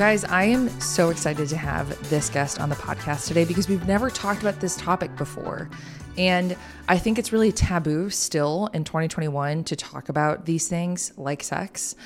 Guys, I am so excited to have this guest on the podcast today because we've never talked about this topic before. And I think it's really taboo still in 2021 to talk about these things like sex.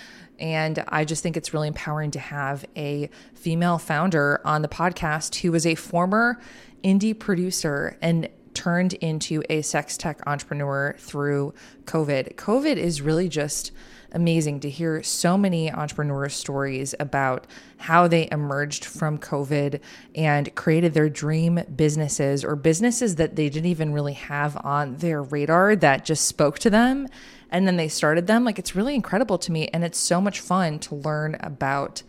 And I just think it's really empowering to have a female founder on the podcast who was a former indie producer and turned into a sex tech entrepreneur through COVID. COVID is really just amazing to hear so many entrepreneur stories about how they emerged from COVID and created their dream businesses or businesses that they didn't even really have on their radar that just spoke to them. And then they started them. Like it's really incredible to me. And it's so much fun to learn about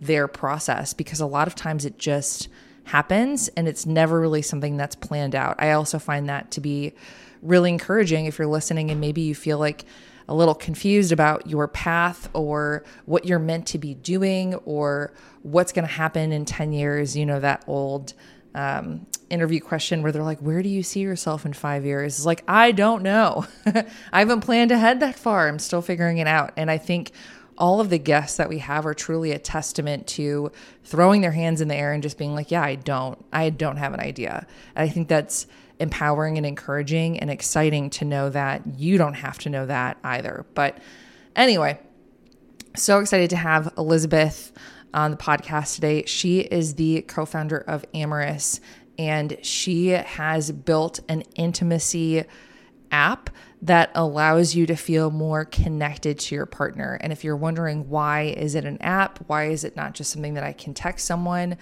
their process because a lot of times it just happens and it's never really something that's planned out. I also find that to be really encouraging if you're listening and maybe you feel like a little confused about your path or what you're meant to be doing or what's going to happen in 10 years, you know, that old um, interview question where they're like, Where do you see yourself in five years? It's like, I don't know. I haven't planned ahead that far. I'm still figuring it out. And I think all of the guests that we have are truly a testament to throwing their hands in the air and just being like, Yeah, I don't, I don't have an idea. And I think that's empowering and encouraging and exciting to know that you don't have to know that either. But anyway, so excited to have Elizabeth on the podcast today. She is the co founder of Amorus and she has built an intimacy app that allows you to feel more connected to your partner. And if you're wondering why is it an app? Why is it not just something that I can text someone?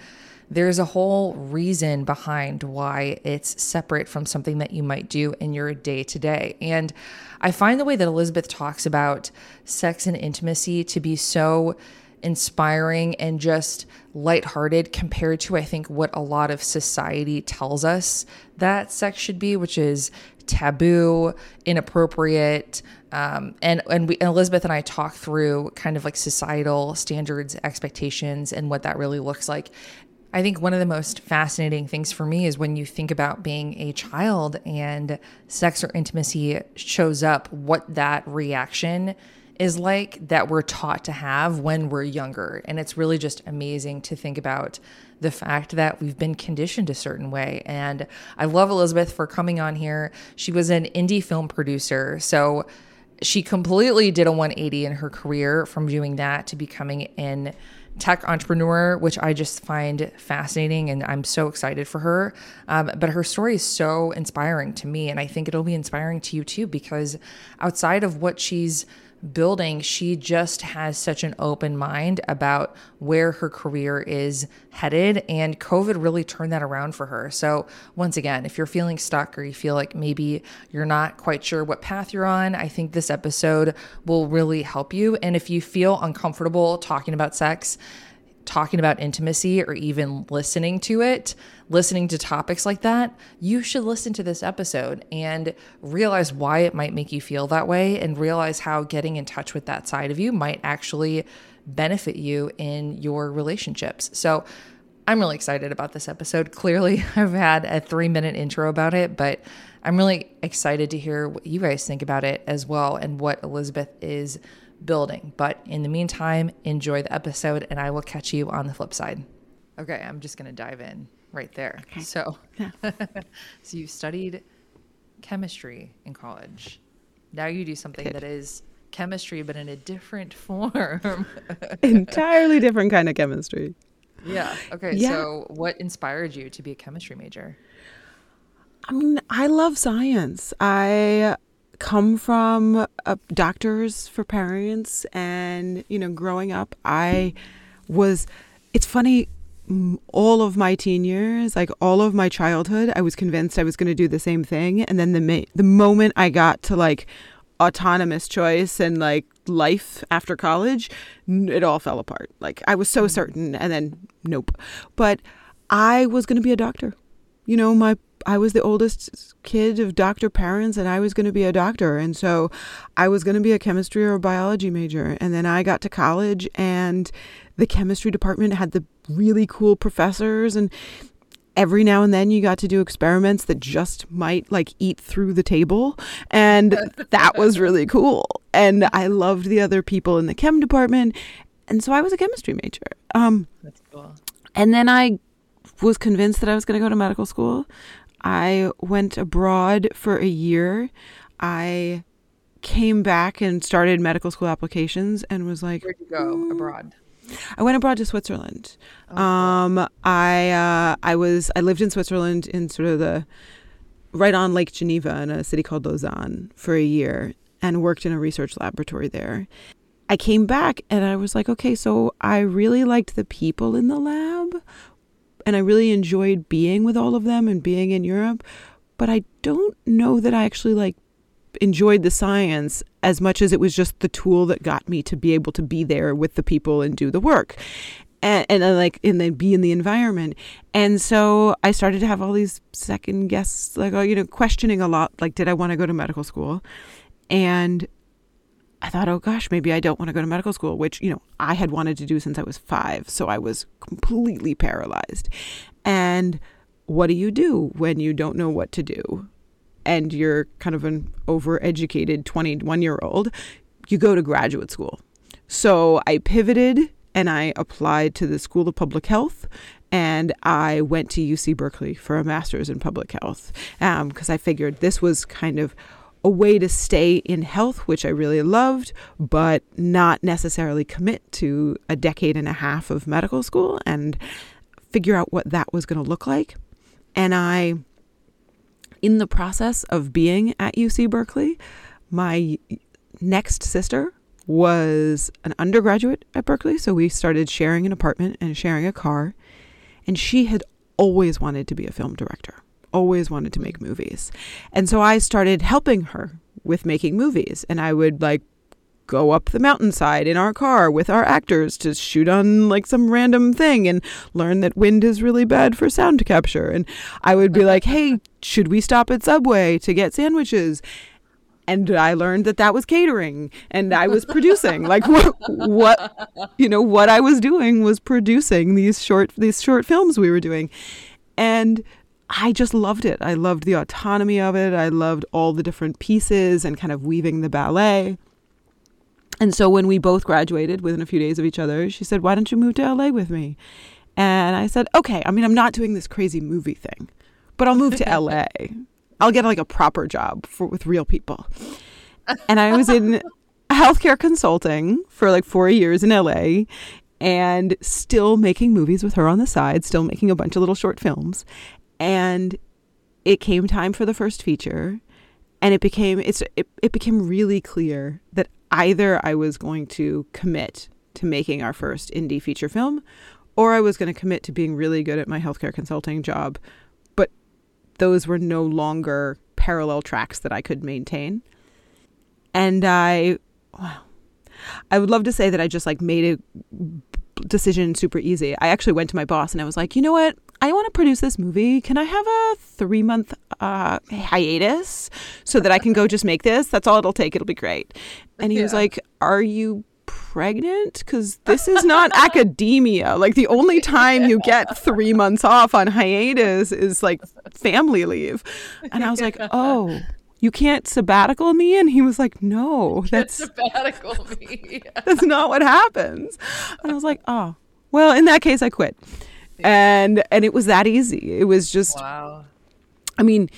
There's a whole reason behind why it's separate from something that you might do in your day to day. And I find the way that Elizabeth talks about sex and intimacy to be so inspiring and just lighthearted compared to I think what a lot of society tells us that sex should be, which is taboo, inappropriate, um, and and we and Elizabeth and I talk through kind of like societal standards, expectations, and what that really looks like. I think one of the most fascinating things for me is when you think about being a child and sex or intimacy shows up, what that reaction is like that we're taught to have when we're younger. And it's really just amazing to think about the fact that we've been conditioned a certain way. And I love Elizabeth for coming on here. She was an indie film producer. So she completely did a 180 in her career from doing that to becoming an tech entrepreneur, which I just find fascinating and I'm so excited for her. Um, but her story is so inspiring to me, and I think it'll be inspiring to you too, because outside of what she's building, she just has such an open mind about where her career is headed. And COVID really turned that around for her. So, once again, if you're feeling stuck or you feel like maybe you're not quite sure what path you're on, I think this episode will really help you. And if you feel uncomfortable talking about sex, talking about intimacy or even listening to it, listening to topics like that, you should listen to this episode and realize why it might make you feel that way and realize how getting in touch with that side of you might actually benefit you in your relationships. So, I'm really excited about this episode. Clearly, I've had a three minute intro about it, but I'm really excited to hear what you guys think about it as well and what Elizabeth is building. But in the meantime, enjoy the episode and I will catch you on the flip side. Okay, I'm just going to dive in right there. Okay. So, yeah. so you studied chemistry in college. Now you do something that is chemistry, but in a different form. Entirely different kind of chemistry. Yeah. Okay. Yeah. So, what inspired you to be a chemistry major? I mean, I love science. I come from uh, doctors for parents and you know growing up i was it's funny all of my teen years like all of my childhood i was convinced i was going to do the same thing. And then the ma- the moment i got to like autonomous choice and like life after college it all fell apart. Like i was so mm-hmm. certain and then nope. But i was going to be a doctor. You know my I was the oldest kid of doctor parents and I was going to be a doctor. And so I was going to be a chemistry or a biology major. And then I got to college and the chemistry department had the really cool professors and every now and then you got to do experiments that just might like eat through the table and that was really cool and i loved the other people in the chem department and so I was a chemistry major. Um, That's cool. and then I was convinced that I was going to go to medical school. I went abroad for a year. I came back and started medical school applications and was like, Where'd you go "Mm." abroad? I went abroad to Switzerland. Oh. Um, I uh, I was I lived in Switzerland in sort of the right on Lake Geneva in a city called Lausanne for a year and worked in a research laboratory there. I came back and I was like, okay, so I really liked the people in the lab and I really enjoyed being with all of them and being in Europe, but I don't know that I actually like enjoyed the science as much as it was just the tool that got me to be able to be there with the people and do the work and, and then like and then be in the environment. And so i started to have all these second guess like oh, you know questioning a lot like did i want to go to medical school? And i thought oh gosh maybe i don't want to go to medical school which you know i had wanted to do since i was five so i was completely paralyzed and what do you do when you don't know what to do and you're kind of an overeducated 21 year old, you go to graduate school. So I pivoted and I applied to the School of Public Health and I went to UC Berkeley for a master's in public health um, because I figured this was kind of a way to stay in health, which I really loved, but not necessarily commit to a decade and a half of medical school and figure out what that was going to look like. And I in the process of being at UC Berkeley, my next sister was an undergraduate at Berkeley. So we started sharing an apartment and sharing a car. And she had always wanted to be a film director, always wanted to make movies. And so I started helping her with making movies. And I would like go up the mountainside in our car with our actors to shoot on like some random thing and learn that wind is really bad for sound capture. And I would be like, hey, should we stop at Subway to get sandwiches? And I learned that that was catering and I was producing. like what, what, you know, what I was doing was producing these short, these short films we were doing. And I just loved it. I loved the autonomy of it. I loved all the different pieces and kind of weaving the ballet. And so when we both graduated within a few days of each other, she said, Why don't you move to LA with me? And I said, Okay, I mean, I'm not doing this crazy movie thing, but I'll move to LA. I'll get like a proper job for, with real people. And I was in healthcare consulting for like four years in LA and still making movies with her on the side, still making a bunch of little short films. And it came time for the first feature and it became it's it, it became really clear that either I was going to commit to making our first indie feature film or I was going to commit to being really good at my healthcare consulting job. But those were no longer parallel tracks that I could maintain. And I, wow, I would love to say that I just like made a decision super easy. I actually went to my boss and I was like, you know what? I want to produce this movie. Can I have a three month uh, hiatus so that I can go just make this? That's all it'll take. It'll be great. And he was like, Are you pregnant? Because this is not academia. Like, the only time you get three months off on hiatus is like family leave. And I was like, Oh, you can't sabbatical me? And he was like, No, that's sabbatical me. that's not what happens. And I was like, oh, well, in that case, I quit. And and it was that easy. It was just, wow. I mean,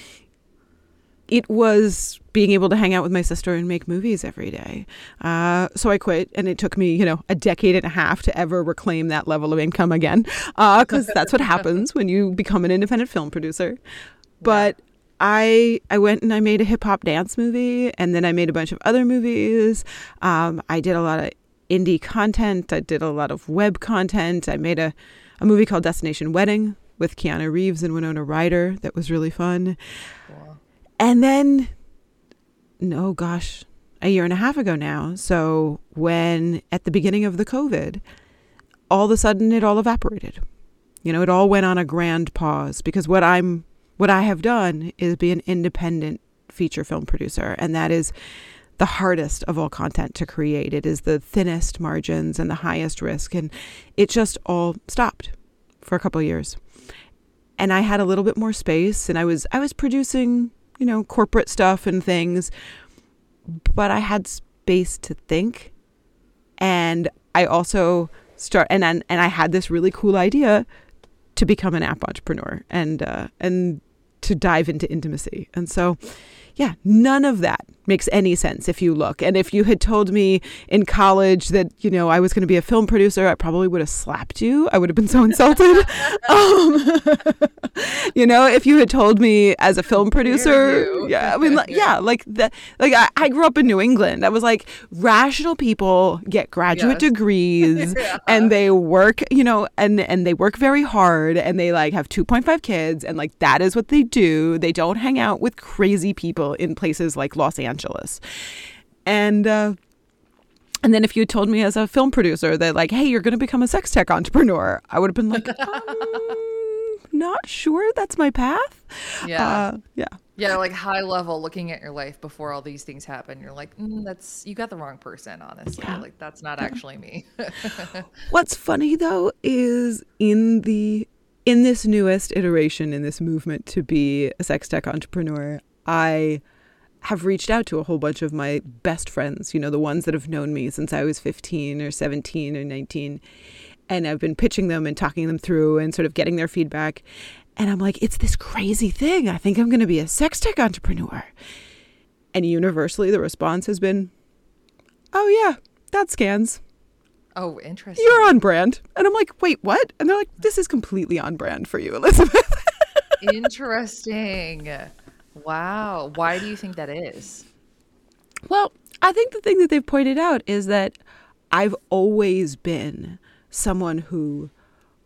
it was being able to hang out with my sister and make movies every day. Uh, so I quit, and it took me, you know, a decade and a half to ever reclaim that level of income again, because that's what happens when you become an independent film producer. But I I went and I made a hip hop dance movie, and then I made a bunch of other movies. Um, I did a lot of indie content. I did a lot of web content. I made a a movie called Destination Wedding with Keanu Reeves and Winona Ryder that was really fun. And then, no, gosh, a year and a half ago now. So when at the beginning of the COVID, all of a sudden it all evaporated. You know, it all went on a grand pause because what I'm, what I have done is be an independent feature film producer, and that is the hardest of all content to create. It is the thinnest margins and the highest risk, and it just all stopped for a couple years. And I had a little bit more space, and I was I was producing you know, corporate stuff and things, but I had space to think. And I also start and and, and I had this really cool idea to become an app entrepreneur and uh, and to dive into intimacy. And so yeah, none of that makes any sense if you look. And if you had told me in college that, you know, I was going to be a film producer, I probably would have slapped you. I would have been so insulted. um, you know, if you had told me as a film producer, yeah, I mean, like, yeah, like that, like I, I, grew up in New England. I was like, rational people get graduate yes. degrees yeah. and they work, you know, and, and they work very hard and they like have 2.5 kids and like that is what they do. They don't hang out with crazy people in places like Los Angeles. And uh, and then if you told me as a film producer that like, hey, you're going to become a sex tech entrepreneur, I would have been like, um, not sure that's my path. Yeah. Uh, yeah. Yeah, like high level, looking at your life before all these things happen, you're like, mm, "That's you got the wrong person." Honestly, yeah. like that's not actually me. What's funny though is in the in this newest iteration in this movement to be a sex tech entrepreneur, I have reached out to a whole bunch of my best friends, you know, the ones that have known me since I was 15 or 17 or 19. And I've been pitching them and talking them through and sort of getting their feedback. And I'm like, it's this crazy thing. I think I'm going to be a sex tech entrepreneur. And universally, the response has been, oh, yeah, that scans. Oh, interesting. You're on brand. And I'm like, wait, what? And they're like, this is completely on brand for you, Elizabeth. interesting. Wow. Why do you think that is? Well, I think the thing that they've pointed out is that I've always been someone who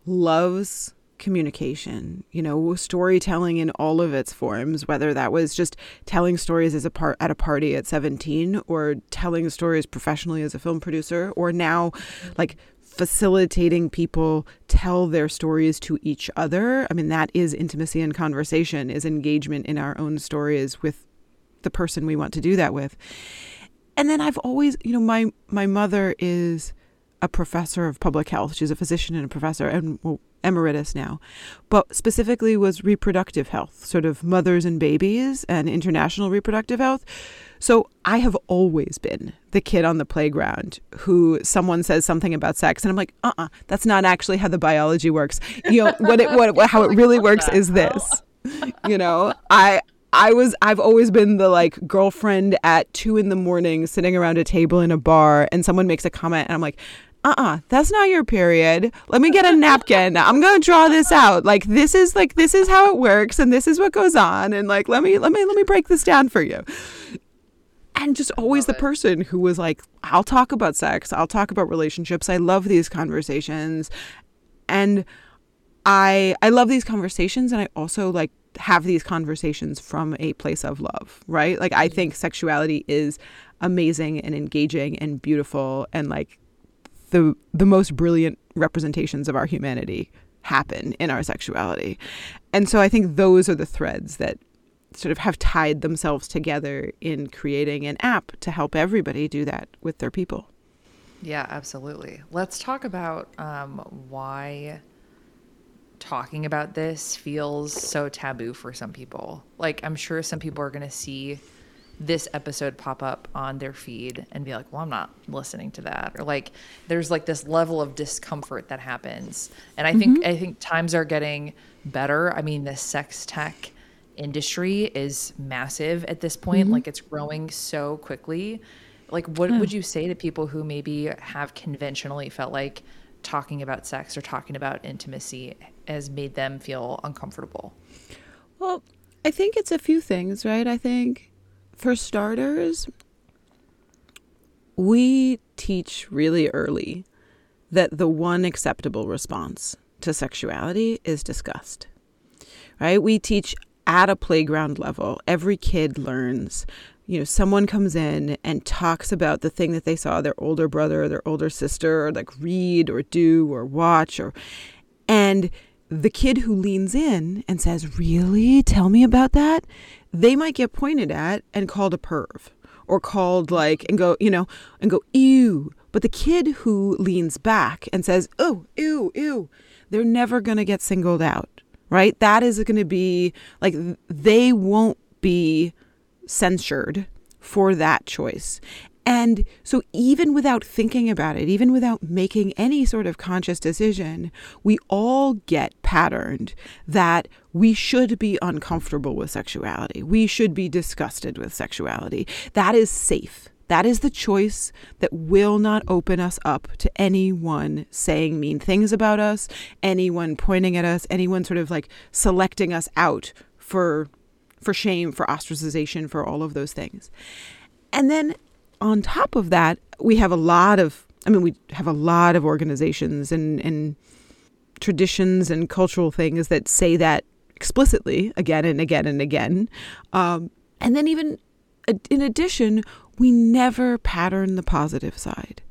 loves communication, you know, storytelling in all of its forms, whether that was just telling stories as a part at a party at 17 or telling stories professionally as a film producer or now like facilitating people tell their stories to each other. I mean, that is intimacy and conversation, is engagement in our own stories with the person we want to do that with. And then I've always, you know, my my mother is a professor of public health. She's a physician and a professor, and well, emeritus now, but specifically was reproductive health, sort of mothers and babies and international reproductive health. So I have always been the kid on the playground who someone says something about sex, and I'm like, uh, uh-uh, uh that's not actually how the biology works. You know, what it, what, what how it really works is this. You know, I I was I've always been the like girlfriend at two in the morning sitting around a table in a bar and someone makes a comment and I'm like, uh-uh that's not your period let me get a napkin i'm gonna draw this out like this is like this is how it works and this is what goes on and like let me let me let me break this down for you and just always the person who was like i'll talk about sex i'll talk about relationships i love these conversations and i i love these conversations and i also like have these conversations from a place of love right like i mm-hmm. think sexuality is amazing and engaging and beautiful and like the the most brilliant representations of our humanity happen in our sexuality. And so I think those are the threads that sort of have tied themselves together in creating an app to help everybody do that with their people. Yeah, absolutely. Let's talk about um, why talking about this feels so taboo for some people. Like, I'm sure some people are going to see this episode pop up on their feed and be like, well, I'm not listening to that. Or like there's like this level of discomfort that happens. And I think mm-hmm. I think times are getting better. I mean, the sex tech industry is massive at this point. Mm-hmm. Like it's growing so quickly. Like what yeah. would you say to people who maybe have conventionally felt like talking about sex or talking about intimacy has made them feel uncomfortable? Well, I think it's a few things, right? I think for starters, we teach really early that the one acceptable response to sexuality is disgust. Right? We teach at a playground level. Every kid learns. You know, someone comes in and talks about the thing that they saw their older brother or their older sister or like read or do or watch or and the kid who leans in and says, Really? Tell me about that they might get pointed at and called a perv or called like and go, you know, and go, ew. But the kid who leans back and says, oh, ew, ew, they're never going to get singled out, right? That is going to be like they won't be censured for that choice. And so, even without thinking about it, even without making any sort of conscious decision, we all get patterned that we should be uncomfortable with sexuality. We should be disgusted with sexuality. That is safe. That is the choice that will not open us up to anyone saying mean things about us, anyone pointing at us, anyone sort of like selecting us out for for shame, for ostracization, for all of those things. And then on top of that, we have a lot of, I mean, we have a lot of organizations and, and traditions and cultural things that say that explicitly again and again and again. Um, and then, even in addition, we never pattern the positive side,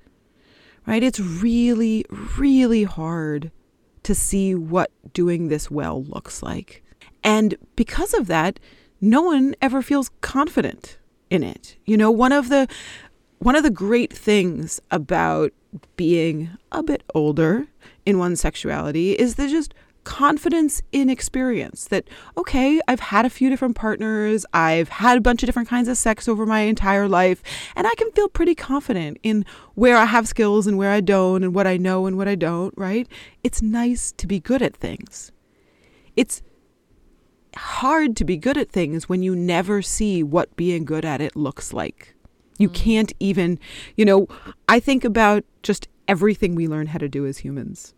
right? It's really, really hard to see what doing this well looks like. And because of that, no one ever feels confident in it. You know, one of the one of the great things about being a bit older in one's sexuality is the just confidence in experience that okay i've had a few different partners i've had a bunch of different kinds of sex over my entire life and i can feel pretty confident in where i have skills and where i don't and what i know and what i don't right it's nice to be good at things it's hard to be good at things when you never see what being good at it looks like. You mm. can't even, you know, I think about just everything we learn how to do as humans.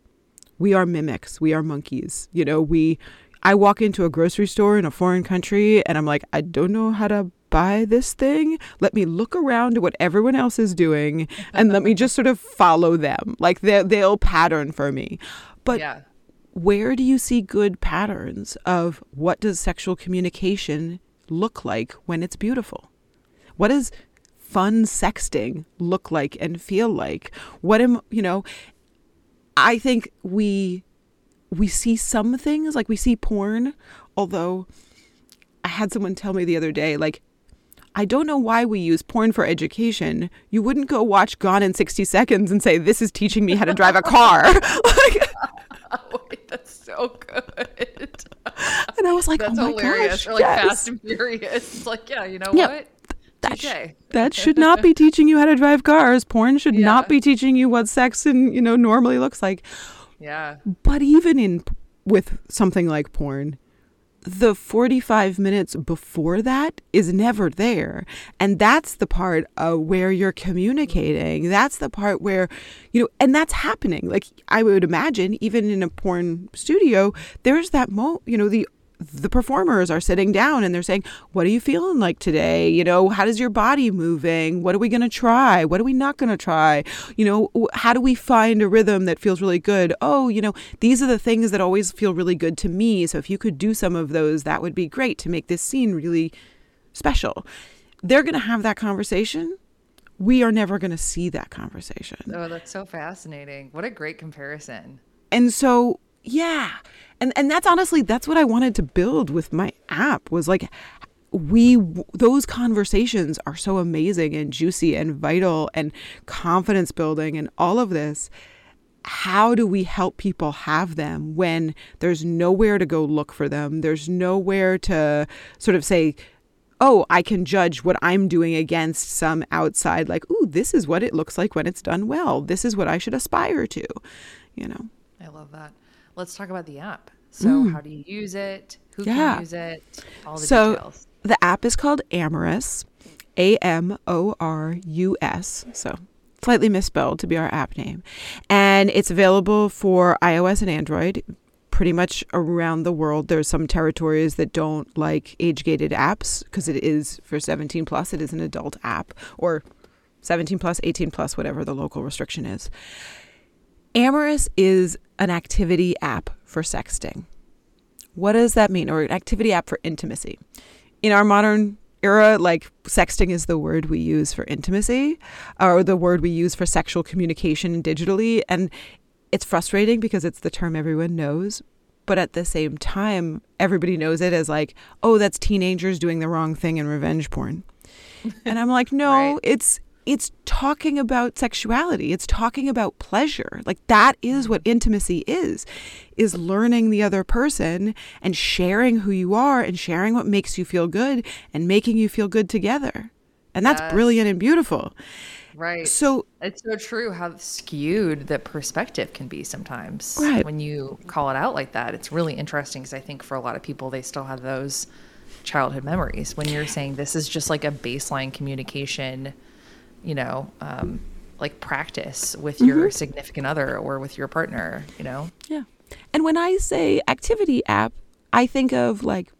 We are mimics, we are monkeys. You know, we I walk into a grocery store in a foreign country and I'm like, I don't know how to buy this thing. Let me look around at what everyone else is doing and let me just sort of follow them. Like they they'll pattern for me. But yeah where do you see good patterns of what does sexual communication look like when it's beautiful? What does fun sexting look like and feel like? What am, you know, I think we we see some things like we see porn, although I had someone tell me the other day like I don't know why we use porn for education. You wouldn't go watch Gone in 60 Seconds and say, This is teaching me how to drive a car. like, Wait, that's so good. And I was like, that's oh hilarious. Gosh, or like yes. Fast and Furious. It's like, yeah, you know yeah, what? That, sh- that should not be teaching you how to drive cars. Porn should yeah. not be teaching you what sex and you know normally looks like. Yeah. But even in with something like porn, the 45 minutes before that is never there. And that's the part uh, where you're communicating. That's the part where, you know, and that's happening. Like I would imagine, even in a porn studio, there's that mo, you know, the the performers are sitting down and they're saying, What are you feeling like today? You know, how does your body moving? What are we going to try? What are we not going to try? You know, how do we find a rhythm that feels really good? Oh, you know, these are the things that always feel really good to me. So if you could do some of those, that would be great to make this scene really special. They're going to have that conversation. We are never going to see that conversation. Oh, that's so fascinating. What a great comparison. And so yeah. And and that's honestly that's what i wanted to build with my app was like we those conversations are so amazing and juicy and vital and confidence building and all of this. How do we help people have them when there's nowhere to go look for them? There's nowhere to sort of say oh i can judge what i'm doing against some outside like ooh this is what it looks like when it's done well. This is what i should aspire to you know? I love that let's talk about the app. So, mm. how do you use it? Who yeah. can use it? All the so, details. The app is called Amorus, A M O R U S. So, slightly misspelled to be our app name. And it's available for iOS and Android pretty much around the world. There's some territories that don't like age gated apps because it is for 17 plus, it is an adult app or 17 plus, 18 plus, whatever the local restriction is. Amorus is an activity app for sexting. What does that mean? Or an activity app for intimacy. In our modern era, like sexting is the word we use for intimacy, or the word we use for sexual communication digitally. And it's frustrating because it's the term everyone knows. But at the same time, everybody knows it as like, oh, that's teenagers doing the wrong thing in revenge porn. and I'm like, no, right. it's it's talking about sexuality it's talking about pleasure like that is what intimacy is is learning the other person and sharing who you are and sharing what makes you feel good and making you feel good together And that's Yes. brilliant and beautiful. Right. So It's so true how skewed the perspective can be sometimes Right. when you call it out like that. It's really interesting because I think for a lot of people, they still have those childhood memories. When you're saying this is just like a baseline communication, you know, um, like practice with your significant other or with your partner, you know? Yeah. And when I say activity app, I think of like,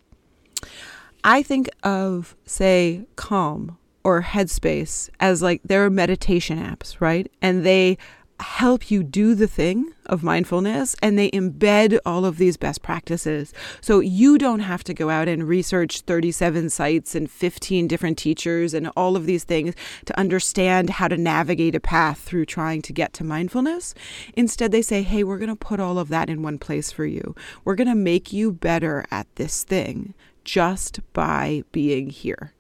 I think of, say, Calm or Headspace as like they're meditation apps, right? And they help you do the thing of mindfulness and they embed all of these best practices. So you don't have to go out and research 37 sites and 15 different teachers and all of these things to understand how to navigate a path through trying to get to mindfulness. Instead, they say, hey, we're going to put all of that in one place for you. We're going to make you better at this thing just by being here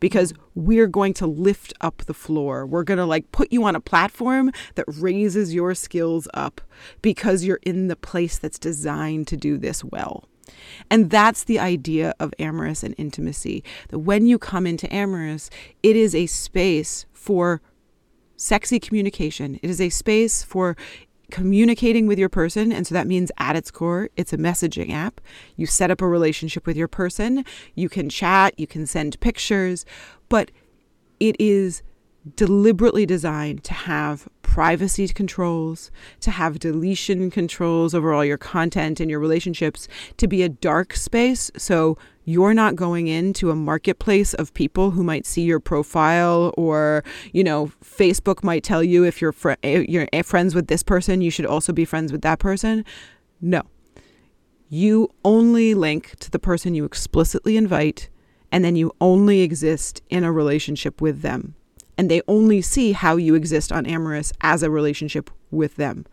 because we're going to lift up the floor. We're going to like put you on a platform that raises your skills up because you're in the place that's designed to do this well. And that's the idea of Amorus and intimacy. That when you come into Amorus, it is a space for sexy communication. It is a space for communicating with your person. And so that means at its core, it's a messaging app. You set up a relationship with your person. You can chat, you can send pictures, but it is deliberately designed to have privacy controls, to have deletion controls over all your content and your relationships, to be a dark space. So you're not going into a marketplace of people who might see your profile or, you know, Facebook might tell you if you're fr- you're eh, friends with this person, you should also be friends with that person. No. You only link to the person you explicitly invite and then you only exist in a relationship with them and they only see how you exist on Amorus as a relationship with them,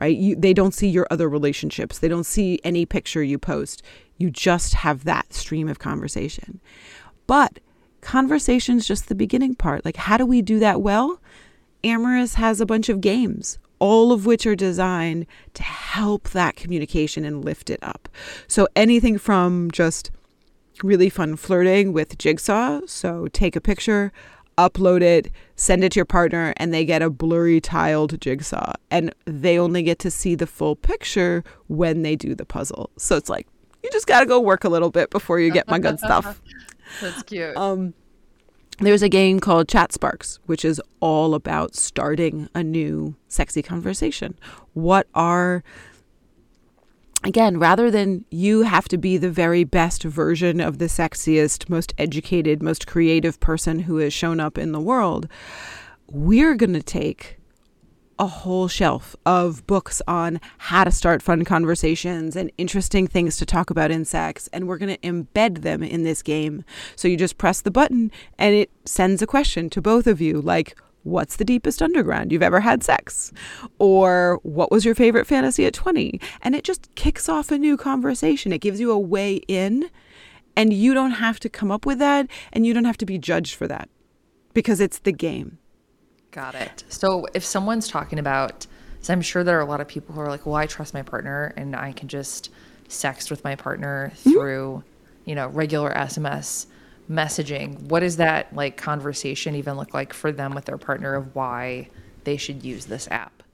right? You, they don't see your other relationships. They don't see any picture you post. You just have that stream of conversation. But conversation's just the beginning part. Like, how do we do that well? Amorus has a bunch of games, all of which are designed to help that communication and lift it up. So anything from just really fun flirting with Jigsaw. So take a picture, upload it, send it to your partner, and they get a blurry tiled jigsaw. And they only get to see the full picture when they do the puzzle. So it's like, you just got to go work a little bit before you get my good stuff. That's cute. Um, there's a game called Chat Sparks, which is all about starting a new sexy conversation. What are again, rather than you have to be the very best version of the sexiest, most educated, most creative person who has shown up in the world, we're going to take a whole shelf of books on how to start fun conversations and interesting things to talk about in sex. And we're going to embed them in this game. So you just press the button and it sends a question to both of you like, What's the deepest underground you've ever had sex? Or what was your favorite fantasy at 20? And it just kicks off a new conversation. It gives you a way in, and you don't have to come up with that, and you don't have to be judged for that because it's the game. Got it. So if someone's talking about, so I'm sure there are a lot of people who are like, well, I trust my partner and I can just sext with my partner hmm? through, you know, regular SMS messaging. What does that like conversation even look like for them with their partner of why they should use this app?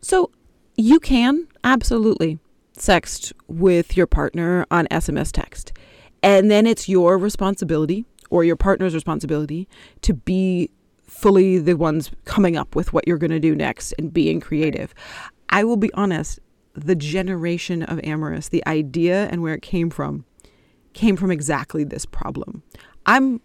So you can absolutely sext with your partner on SMS text. And then it's your responsibility or your partner's responsibility to be fully the ones coming up with what you're going to do next and being creative. I will be honest, the generation of Amorus, the idea and where it came from, came from exactly this problem. I'm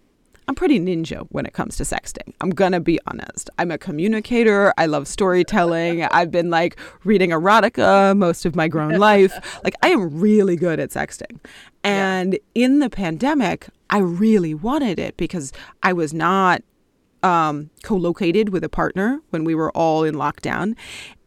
I'm pretty ninja when it comes to sexting. I'm gonna be honest. I'm a communicator. I love storytelling. I've been like reading erotica most of my grown life. Like I am really good at sexting. And in the pandemic, I really wanted it because I was not um, co-located with a partner when we were all in lockdown,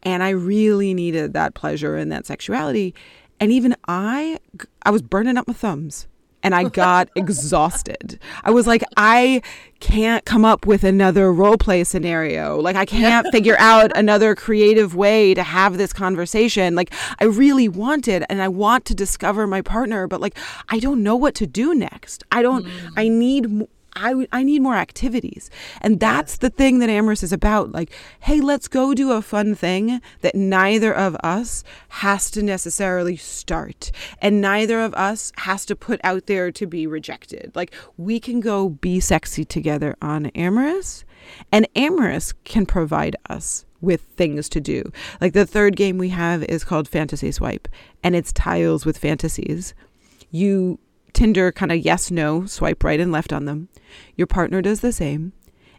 and I really needed that pleasure and that sexuality. And even I, I was burning up my thumbs and I got exhausted. I was like, I can't come up with another role play scenario. Like, I can't figure out another creative way to have this conversation. Like, I really wanted and I want to discover my partner, but like, I don't know what to do next. I don't, I need, I, I need more activities. And that's the thing that Amorus is about. Like, hey, let's go do a fun thing that neither of us has to necessarily start. And neither of us has to put out there to be rejected. Like, we can go be sexy together on Amorus, and Amorus can provide us with things to do. Like, the third game we have is called Fantasy Swipe, and it's tiles with fantasies. You Tinder kind of yes, no, swipe right and left on them. Your partner does the same.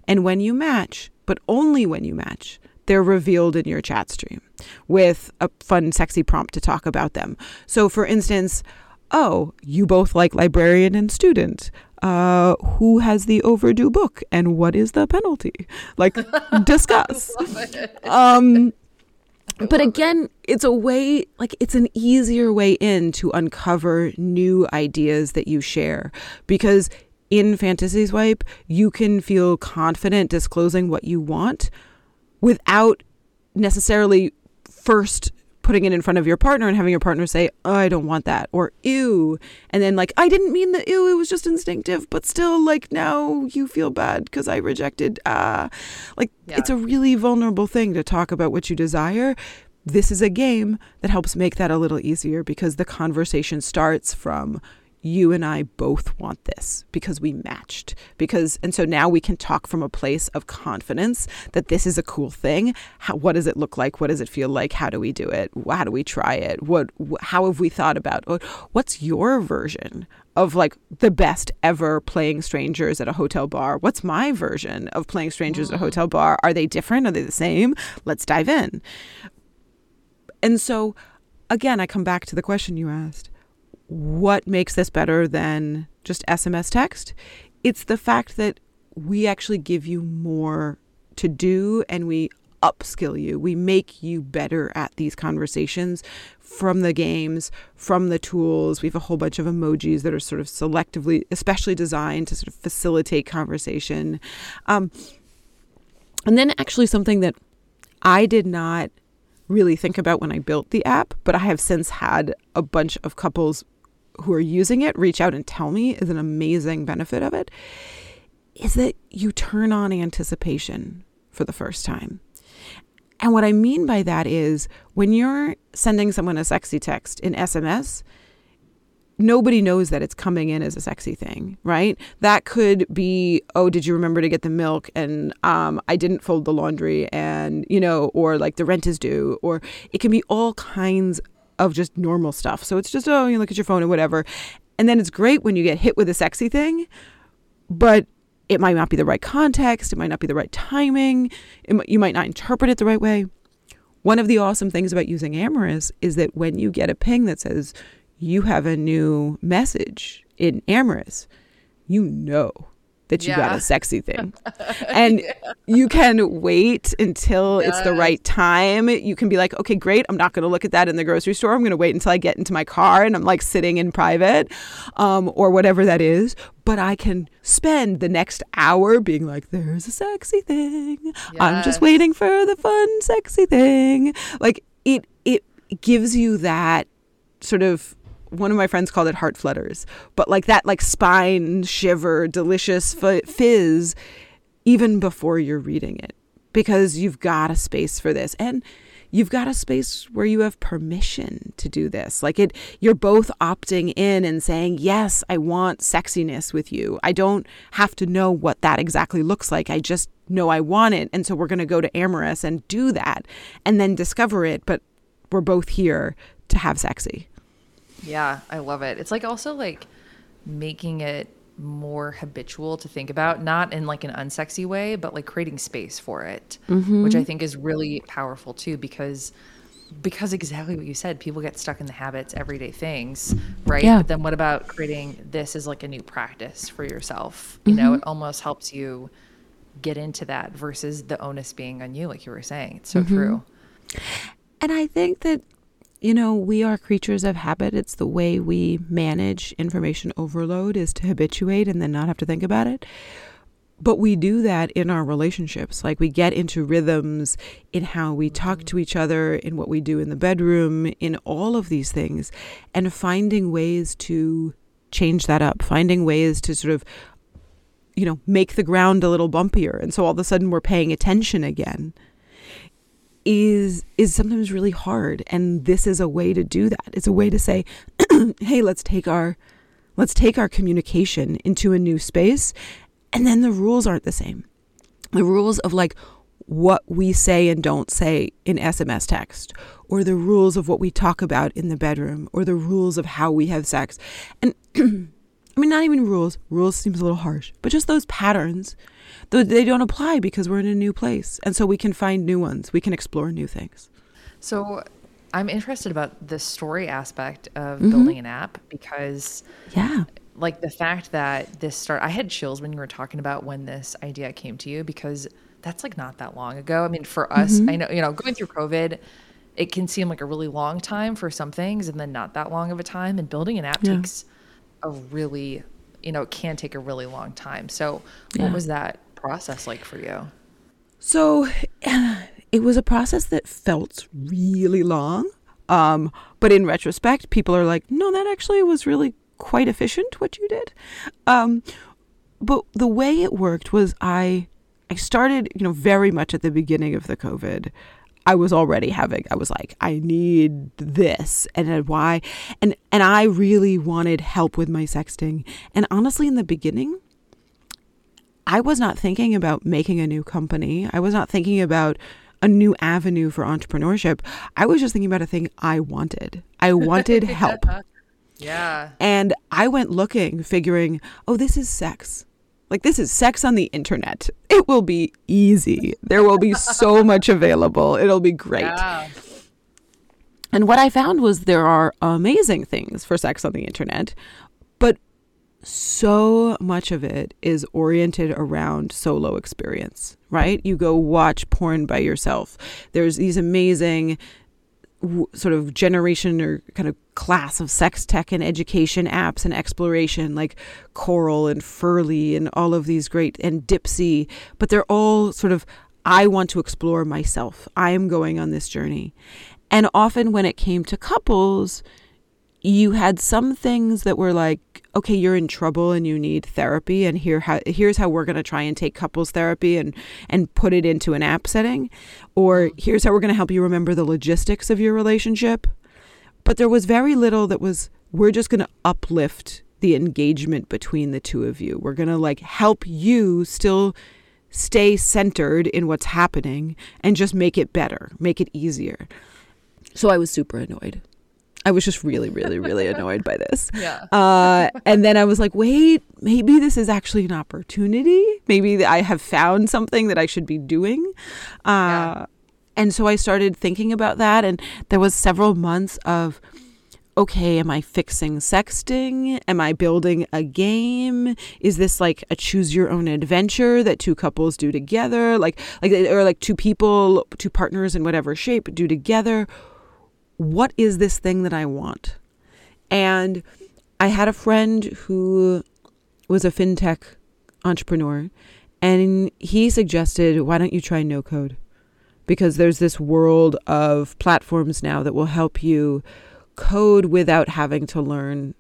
And when you match, but only when you match, they're revealed in your chat stream with a fun, sexy prompt to talk about them. So, for instance, oh, you both like librarian and student. Uh, who has the overdue book and what is the penalty? Like, discuss. Um, but again, it's a way, like, it's an easier way in to uncover new ideas that you share. Because in Fantasy Swipe, you can feel confident disclosing what you want without necessarily first putting it in front of your partner and having your partner say, oh, I don't want that, or ew. And then, like, I didn't mean the ew, it was just instinctive, but still, like, now you feel bad because I rejected. Ah, like, yeah. it's a really vulnerable thing to talk about what you desire. This is a game that helps make that a little easier because the conversation starts from, you and I both want this because we matched. Because, and so now we can talk from a place of confidence that this is a cool thing. How, what does it look like? What does it feel like? How do we do it? How do we try it? What, how have we thought about, what's your version of like the best ever playing strangers at a hotel bar? What's my version of playing strangers at a mm. hotel bar? Are they different? Are they the same? Let's dive in. And so, again, I come back to the question you asked what makes this better than just SMS text? It's the fact that we actually give you more to do and we upskill you. We make you better at these conversations from the games, from the tools. We have a whole bunch of emojis that are sort of selectively, especially designed to sort of facilitate conversation. Um, and then, actually, something that I did not really think about when I built the app, but I have since had a bunch of couples who are using it reach out and tell me is an amazing benefit of it is that you turn on anticipation for the first time. And what I mean by that is when you're sending someone a sexy text in SMS, nobody knows that it's coming in as a sexy thing, right? That could be, oh, did you remember to get the milk? And um, I didn't fold the laundry, and, you know, or like the rent is due, or it can be all kinds of just normal stuff. So it's just, oh, you look at your phone and whatever. And then it's great when you get hit with a sexy thing, but it might not be the right context. It might not be the right timing. Might, you might not interpret it the right way. One of the awesome things about using Amorus is that when you get a ping that says you have a new message in Amorus, you know that you yeah. got a sexy thing. And yeah. you can wait until yes. it's the right time. You can be like, okay, great. I'm not going to look at that in the grocery store. I'm going to wait until I get into my car and I'm like sitting in private um, or whatever that is. But I can spend the next hour being like, there's a sexy thing. Yes. I'm just waiting for the fun, sexy thing. Like it, it gives you that sort of one of my friends called it heart flutters, but like that, like spine shiver, delicious fizz, even before you're reading it, because you've got a space for this. And you've got a space where you have permission to do this. Like it, you're both opting in and saying, Yes, I want sexiness with you. I don't have to know what that exactly looks like. I just know I want it. And so we're going to go to Amorus and do that and then discover it. But we're both here to have sexy. Yeah, I love it. It's like also like making it more habitual to think about, not in like an unsexy way, but like creating space for it, mm-hmm. which I think is really powerful too because because exactly what you said, people get stuck in the habits, everyday things, right? Yeah. But then what about creating this as like a new practice for yourself? You mm-hmm. know, it almost helps you get into that versus the onus being on you, like you were saying. It's so mm-hmm. true. And I think that you know, we are creatures of habit. It's the way we manage information overload is to habituate and then not have to think about it. But we do that in our relationships. Like we get into rhythms in how we talk to each other, in what we do in the bedroom, in all of these things, and finding ways to change that up, finding ways to sort of you know, make the ground a little bumpier. And so all of a sudden we're paying attention again is is sometimes really hard. And this is a way to do that. It's a way to say hey let's take our let's take our communication into a new space. And then the rules aren't the same. The rules of like what we say and don't say in SMS text, or the rules of what we talk about in the bedroom, or the rules of how we have sex. And I mean, not even rules, rules seems a little harsh, but just those patterns, though they don't apply because we're in a new place. And so we can find new ones, we can explore new things. So I'm interested about the story aspect of mm-hmm. building an app because, yeah, like the fact that this start, I had chills when you were talking about when this idea came to you because that's like not that long ago. I mean, for us, mm-hmm. I know, you know, going through COVID, it can seem like a really long time for some things and then not that long of a time. And building an app yeah. takes a really, you know, it can take a really long time. So, yeah. what was that process like for you? So, it was a process that felt really long. Um, but in retrospect, people are like, no, that actually was really quite efficient what you did. Um, but the way it worked was I I started, you know, very much at the beginning of the COVID. I was already having I was like I need this and why and and I really wanted help with my sexting. And honestly in the beginning I was not thinking about making a new company. I was not thinking about a new avenue for entrepreneurship. I was just thinking about a thing I wanted. I wanted help. yeah. And I went looking, figuring, oh, this is sex. Like, this is sex on the internet. It will be easy. There will be so much available. It'll be great. Yeah. And what I found was there are amazing things for sex on the internet, but so much of it is oriented around solo experience, right? You go watch porn by yourself. There's these amazing sort of generation or kind of class of sex tech and education apps and exploration like Coral and Ferly and all of these great and Dipsea, but they're all sort of I want to explore myself. I am going on this journey. And often when it came to couples, you had some things that were like okay you're in trouble and you need therapy and here how, here's how we're going to try and take couples therapy and and put it into an app setting or mm-hmm. here's how we're going to help you remember the logistics of your relationship. But there was very little that was we're just going to uplift the engagement between the two of you. We're going to like help you still stay centered in what's happening and just make it better make it easier. So i was super annoyed I was just really, really, really annoyed by this. Yeah. Uh, and then I was like, wait, maybe this is actually an opportunity. Maybe I have found something that I should be doing. Uh, yeah. And so I started thinking about that. And there was several months of, okay, am I fixing sexting? Am I building a game? Is this like a choose your own adventure that two couples do together? Like, like, or like two people, two partners in whatever shape do together? What is this thing that I want? And I had a friend who was a fintech entrepreneur, and he suggested, why don't you try no code? Because there's this world of platforms now that will help you code without having to learn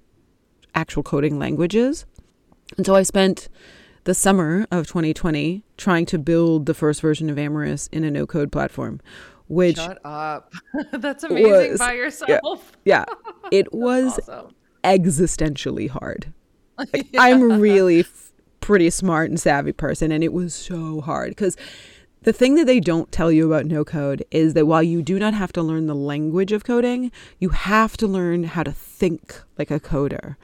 actual coding languages. And so I spent the summer of 2020 trying to build the first version of Amorus in a no code platform, which shut up that's amazing was, by yourself yeah, yeah. it was awesome. existentially hard like, yeah. i'm really f- pretty smart and savvy person and it was so hard because the thing that they don't tell you about no code is that while you do not have to learn the language of coding you have to learn how to think like a coder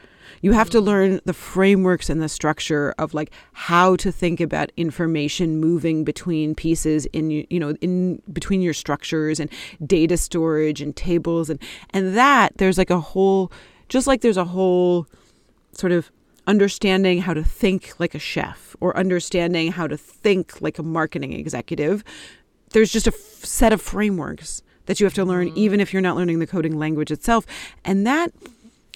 you have to learn the frameworks and the structure of like how to think about information moving between pieces in you know in between your structures and data storage and tables and and that there's like a whole just like there's a whole sort of understanding how to think like a chef or understanding how to think like a marketing executive there's just a f- set of frameworks that you have to learn mm-hmm. even if you're not learning the coding language itself and that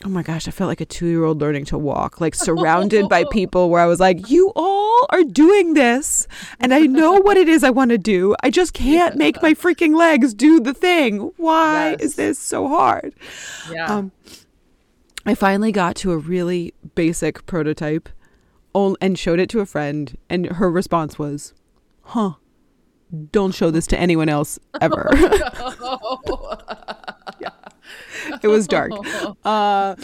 oh my gosh, I felt like a two year old learning to walk, like surrounded by people where I was like, you all are doing this. And I know what it is I want to do. I just can't yeah. make my freaking legs do the thing. Why yes. is this so hard? Yeah. Um, I finally got to a really basic prototype and showed it to a friend, and her response was, "Huh." Don't show this to anyone else ever. it was dark. Uh,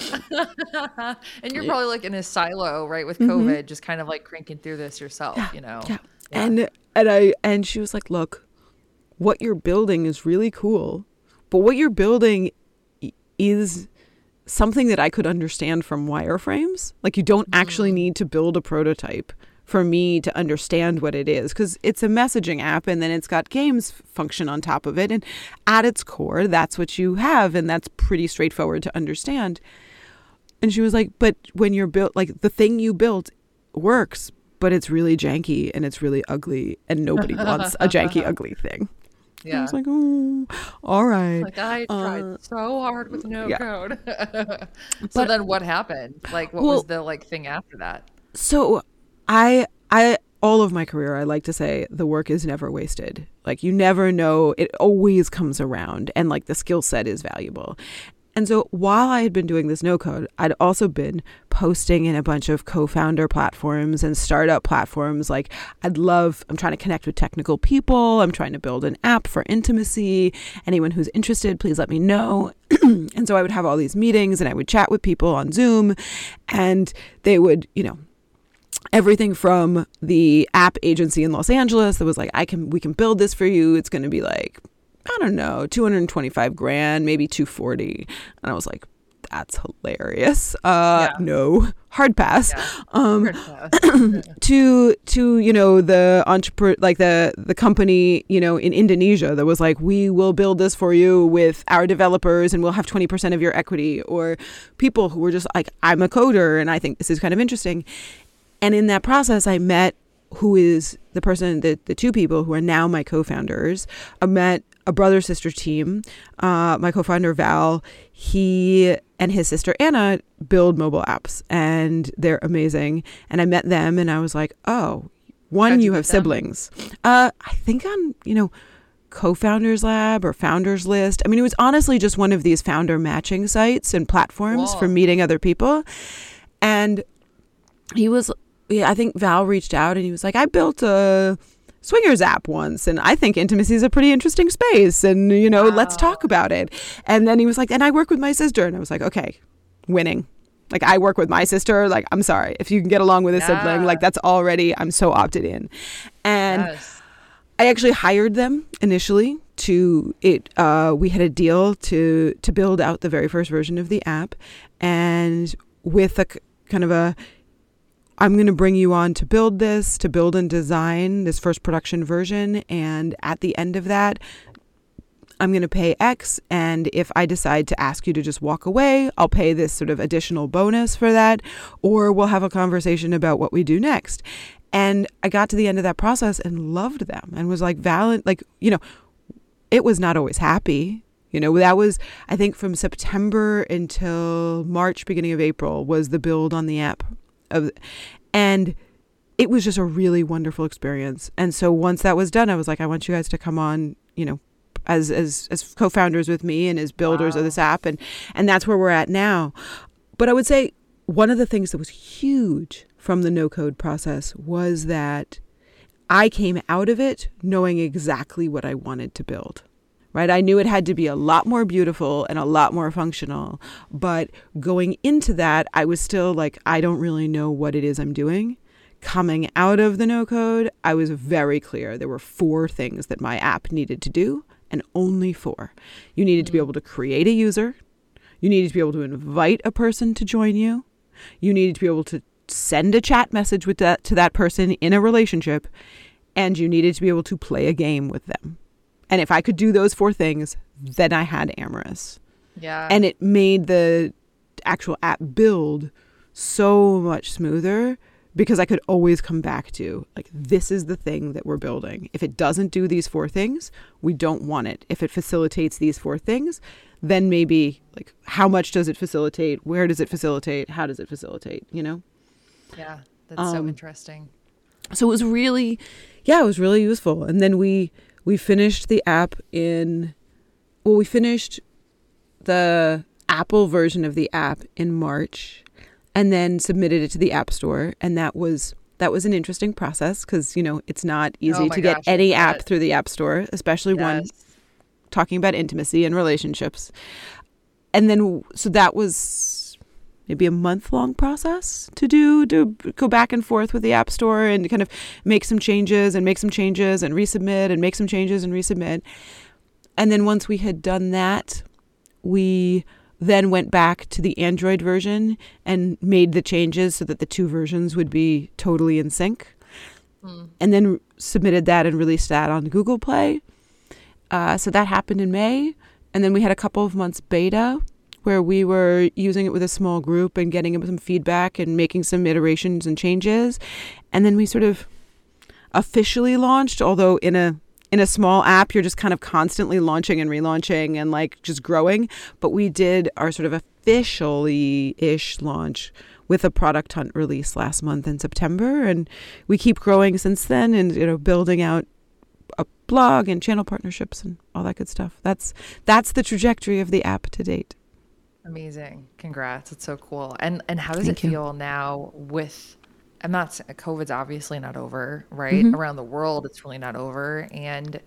and you're probably like in a silo, right, with Mhm. COVID, just kind of like cranking through this yourself, you know? yeah. Yeah. And and I and she was like, "Look, what you're building is really cool, but what you're building is something that I could understand from wireframes. Like you don't actually need to build a prototype for me to understand what it is cuz it's a messaging app and then it's got games function on top of it and at its core that's what you have and that's pretty straightforward to understand." And she was like, "But when you're built like the thing you built works, but it's really janky and it's really ugly and nobody wants a janky ugly thing." Yeah. I was like, "Oh, all right." Like I tried Uh, so hard with no yeah. code. so But- then what happened? Like what Well- was the like thing after that? So I I all of my career I like to say the work is never wasted. Like you never know it always comes around and like the skill set is valuable. And so while I had been doing this no code, I'd also been posting in a bunch of co-founder platforms and startup platforms like I'd love I'm trying to connect with technical people, I'm trying to build an app for intimacy. Anyone who's interested, please let me know. and so I would have all these meetings and I would chat with people on Zoom and they would, you know, everything from the app agency in Los Angeles that was like, I can, we can build this for you. It's going to be like, I don't know, 225 grand, maybe 240. And I was like, that's hilarious. Uh, Yeah. no, hard pass. Yeah. Um, Heard that. to to you know the entrepreneur like the the company you know in Indonesia that was like we will build this for you with our developers and we'll have 20% of your equity or people who were just like I'm a coder and I think this is kind of interesting and in that process I met who is the person the, the two people who are now my co-founders. I met a brother sister team uh, my co-founder Val. He and his sister Anna build mobile apps and they're amazing. And I met them and I was like oh one you you have siblings. Uh, I think on you know co-founders lab or founders list. I mean it was honestly just one of these founder matching sites and platforms for meeting other people. And he was yeah, I think Val reached out and he was like, I built a swingers app once and I think intimacy is a pretty interesting space and you know, let's talk about it. And then he was like, and I work with my sister and I was like, okay, winning. Like I work with my sister, like I'm sorry. If you can get along with a sibling, like that's already I'm so opted in. And yes. I actually hired them initially to it. Uh, we had a deal to to build out the very first version of the app, and with a kind of a, I'm going to bring you on to build this, to build and design this first production version, and at the end of that. I'm going to pay X, and if I decide to ask you to just walk away, I'll pay this sort of additional bonus for that, or we'll have a conversation about what we do next. And I got to the end of that process and loved them and was like, valid, like, you know, it was not always happy. You know, that was, I think, from September until March, beginning of April, was the build on the app. Of, and it was just a really wonderful experience. And so once that was done, I was like, I want you guys to come on, you know, as as as co-founders with me and as builders of this app and and that's where we're at now. But I would say one of the things that was huge from the no code process was that I came out of it knowing exactly what I wanted to build. Right? I knew it had to be a lot more beautiful and a lot more functional, but going into that, I was still like I don't really know what it is I'm doing. Coming out of the no code, I was very clear there were four things that my app needed to do and only four. You needed to be mm. able to create a user, you needed to be able to invite a person to join you. You needed to be able to send a chat message with that to that person in a relationship, and you needed to be able to play a game with them. And if I could do those four things, then I had Amorus. Yeah. And it made the actual app build so much smoother because I could always come back to like this is the thing that we're building. If it doesn't do these four things, we don't want it. If it facilitates these four things, then maybe like how much does it facilitate? Where does it facilitate? How does it facilitate, you know? yeah. That's so um, interesting. so it was really yeah it was really useful and then we we finished the app in well we finished the apple version of the app in march and then submitted it to the App Store. And that was that was an interesting process because you know it's not easy Oh to get gosh, any I app through the App Store, especially one talking about intimacy and relationships. And then, so that was maybe a month long process to do, to go back and forth with the App Store and kind of make some changes and make some changes and resubmit and make some changes and resubmit. And then once we had done that, we then went back to the Android version and made the changes so that the two versions would be totally in sync. And then submitted that and released that on Google Play. Uh, so that happened in May. And then we had a couple of months beta where we were using it with a small group and getting some feedback and making some iterations and changes. And then we sort of officially launched, although in a in a small app you're just kind of constantly launching and relaunching and like just growing. But we did our sort of officially ish launch with a product hunt release last month in September and we keep growing since then and you know building out a blog and channel partnerships and all that good stuff. That's that's the trajectory of the app to date. Amazing. Congrats. It's so cool. And and how does Thank it you. feel now with I'm not COVID's obviously not over, right? Mhm. Around the world it's really not over. And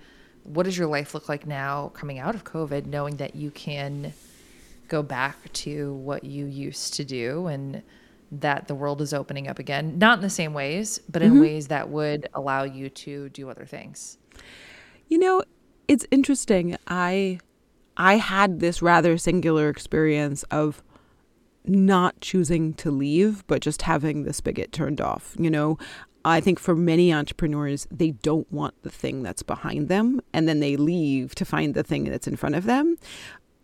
what does your life look like now coming out of COVID, knowing that you can go back to what you used to do and that the world is opening up again, not in the same ways, but in ways that would allow you to do other things. You know, it's interesting. I I had this rather singular experience of not choosing to leave, but just having the spigot turned off. You know, I think for many entrepreneurs, they don't want the thing that's behind them, and then they leave to find the thing that's in front of them.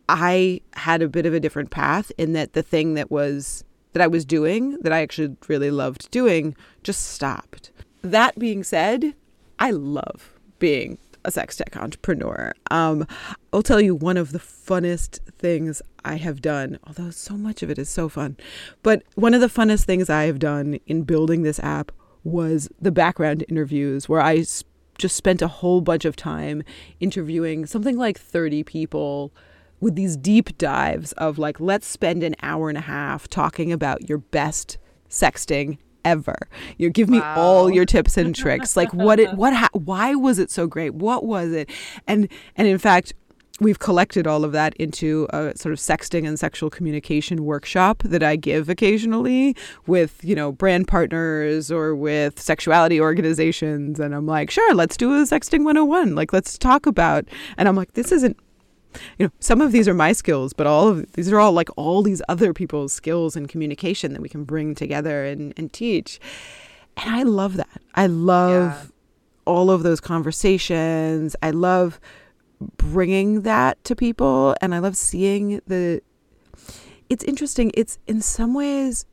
I had a bit of a different path in that the thing that was that I was doing that I actually really loved doing just stopped. That being said, I love being a sex tech entrepreneur. Um, I'll tell you one of the funnest things I have done, although so much of it is so fun. But one of the funnest things I have done in building this app was the background interviews where I s- just spent a whole bunch of time interviewing something like 30 people with these deep dives of like, let's spend an hour and a half talking about your best sexting ever. You give me all your tips and tricks. Like what it, what, ha- why was it so great? What was it? And, and in fact, we've collected all of that into a sort of sexting and sexual communication workshop that I give occasionally with, you know, brand partners or with sexuality organizations. And I'm like, sure, let's do a sexting 101. Like, let's talk about, and I'm like, this isn't you know some of these are my skills but all of these are all like all these other people's skills and communication that we can bring together and, and teach. And i love that. I love Yeah. all of those conversations. I love bringing that to people and i love seeing the it's interesting. It's in some ways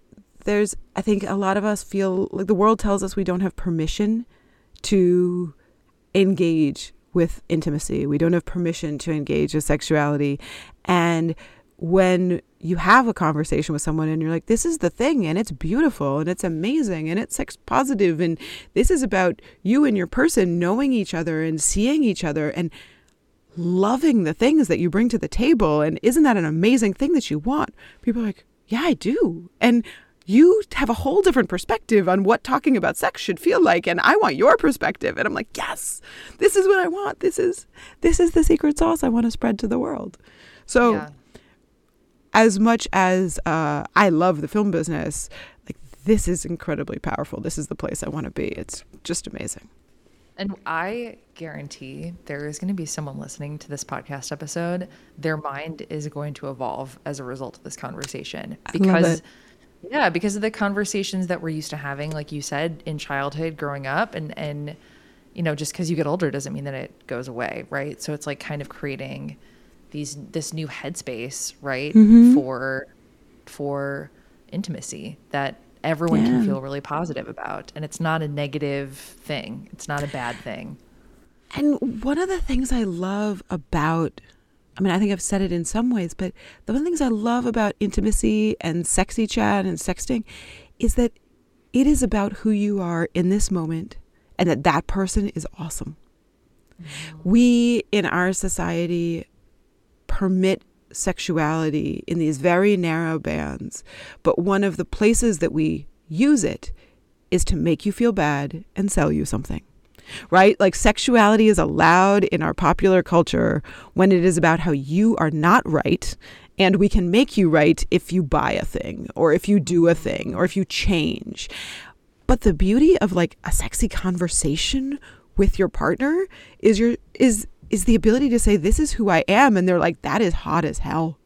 there's i think a lot of us feel like the world tells us we don't have permission to engage with intimacy. We don't have permission to engage with sexuality. And when you have a conversation with someone and you're like, this is the thing, and it's beautiful and it's amazing and it's sex positive, and this is about you and your person knowing each other and seeing each other and loving the things that you bring to the table. And isn't that an amazing thing that you want? People are like, yeah, I do. And you have a whole different perspective on what talking about sex should feel like and I want your perspective and I'm like yes this is what I want this is this is the secret sauce I want to spread to the world so Yeah. as much as uh, I love the film business like this is incredibly powerful this is the place I want to be it's just amazing And I guarantee there is going to be someone listening to this podcast episode. Their mind is going to evolve as a result of this conversation because. Yeah, because of the conversations that we're used to having, like you said, in childhood, growing up, and and you know, just because you get older doesn't mean that it goes away, right? So it's like kind of creating these this new headspace, right, Mm-hmm. for for intimacy that everyone can feel really positive about and it's not a negative thing it's not a bad thing And one of the things I love about, I mean, I think I've said it in some ways, but the one of the things I love about intimacy and sexy chat and sexting is that it is about who you are in this moment and that that person is awesome. Mm-hmm. We in our society permit sexuality in these very narrow bands, but one of the places that we use it is to make you feel bad and sell you something. Right? Like sexuality is allowed in our popular culture when it is about how you are not right and we can make you right if you buy a thing or if you do a thing or if you change. But the beauty of like a sexy conversation with your partner is your is is the ability to say this is who I am and they're like that is hot as hell.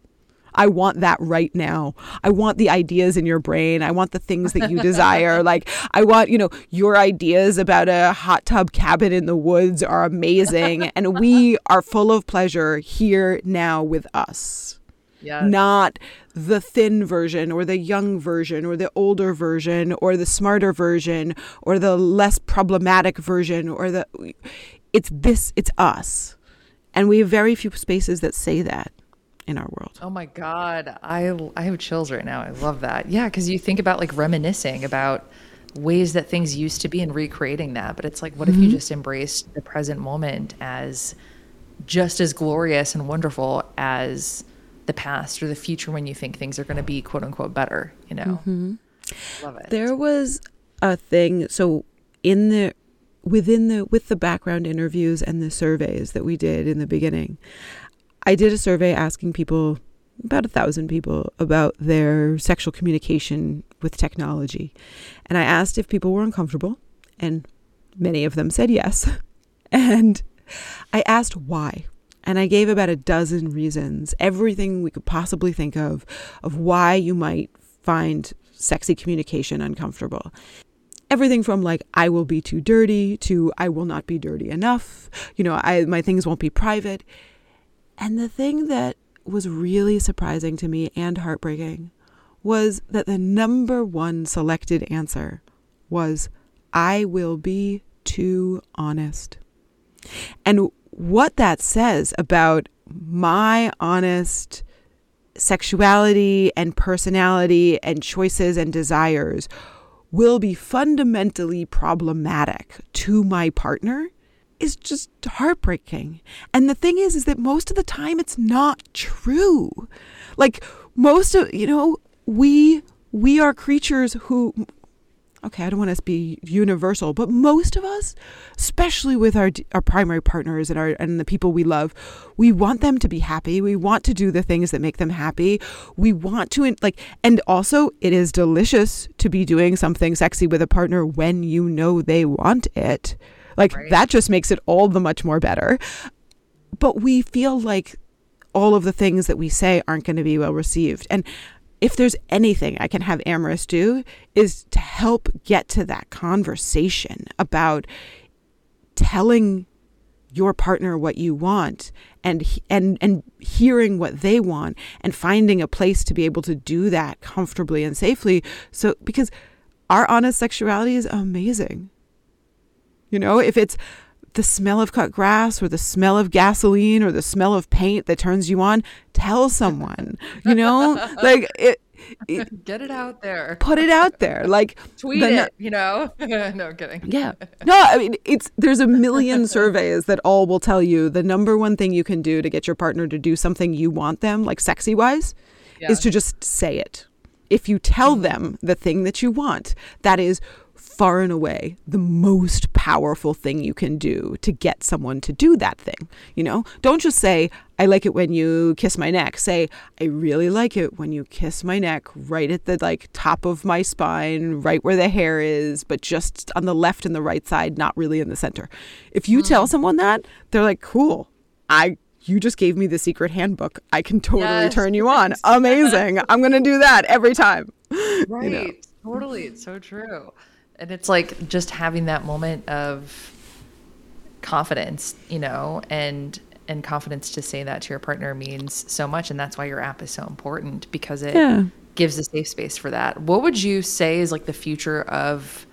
I want that right now. I want the ideas in your brain. I want the things that you desire. like, I want, you know, your ideas about a hot tub cabin in the woods are amazing. and we are full of pleasure here now with us. Yes. Not the thin version or the young version or the older version or the smarter version or the less problematic version or the. It's this, it's us. And we have very few spaces that say that in our world. Oh my god, I I have chills right now. I love that. Yeah, cuz you think about like reminiscing about ways that things used to be and recreating that, but it's like what mm-hmm. if you mm-hmm. just embraced the present moment as just as glorious and wonderful as the past or the future when you think things are going to be quote unquote better, you know. Mm-hmm. Love it. There was a thing so in the within the with the background interviews and the surveys that we did in the beginning I did a survey asking people, about a thousand people, about their sexual communication with technology. And I asked if people were uncomfortable, and many of them said yes. and I asked why. And I gave about a dozen reasons, everything we could possibly think of, of why you might find sexy communication uncomfortable. Everything from like, I will be too dirty to I will not be dirty enough. You know, I, my things won't be private. And the thing that was really surprising to me and heartbreaking was that the number one selected answer was, I will be too honest. And what that says about my honest sexuality and personality and choices and desires will be fundamentally problematic to my partner is just heartbreaking. And the thing is, is that most of the time it's not true. Like most of, you know, we, we are creatures who, okay, I don't want us to be universal, but most of us, especially with our our primary partners and our and the people we love, we want them to be happy. We want to do the things that make them happy. We want to like and also it is delicious to be doing something sexy with a partner when you know they want it. Like right. that just makes it all the much more better. But we feel like all of the things that we say aren't going to be well received. And if there's anything I can have Amorus do is to help get to that conversation about telling your partner what you want and and and hearing what they want and finding a place to be able to do that comfortably and safely so because our honest sexuality is amazing you know, if it's the smell of cut grass or the smell of gasoline or the smell of paint that turns you on, tell someone. You know, like it, it, Get it out there. Put it out there. Like tweet the, it, you know. no I'm kidding. Yeah. No, I mean it's there's a million surveys that all will tell you the number one thing you can do to get your partner to do something you want them, like sexy wise, yeah. is to just say it. If you tell mm-hmm. them the thing that you want, that is far and away the most powerful thing you can do to get someone to do that thing. You know, don't just say, I like it when you kiss my neck. Say, I really like it when you kiss my neck right at the like top of my spine, right where the hair is, but just on the left and the right side, not really in the center. If you mm. tell someone that, they're like, cool. I you just gave me the secret handbook. I can totally yes. turn you on. Amazing. I'm going to do that every time. Right. You know? Totally. It's so true. And it's like just having that moment of confidence, you know, and and confidence to say that to your partner means so much and that's why your app is so important because it yeah. gives a safe space for that. What would you say is like the future of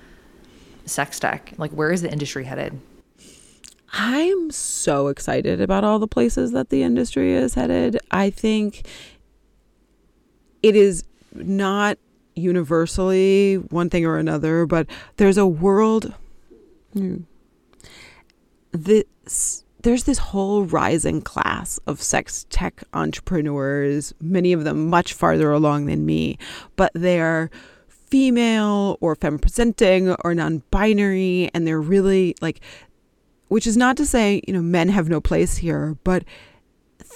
sex tech? Like where is the industry headed? I'm so excited about all the places that the industry is headed. I think it is not universally one thing or another, but there's a world. Hmm, this there's this whole rising class of sex tech entrepreneurs, many of them much farther along than me, but they're female or femme presenting or non binary, and they're really like, which is not to say, you know, men have no place here, but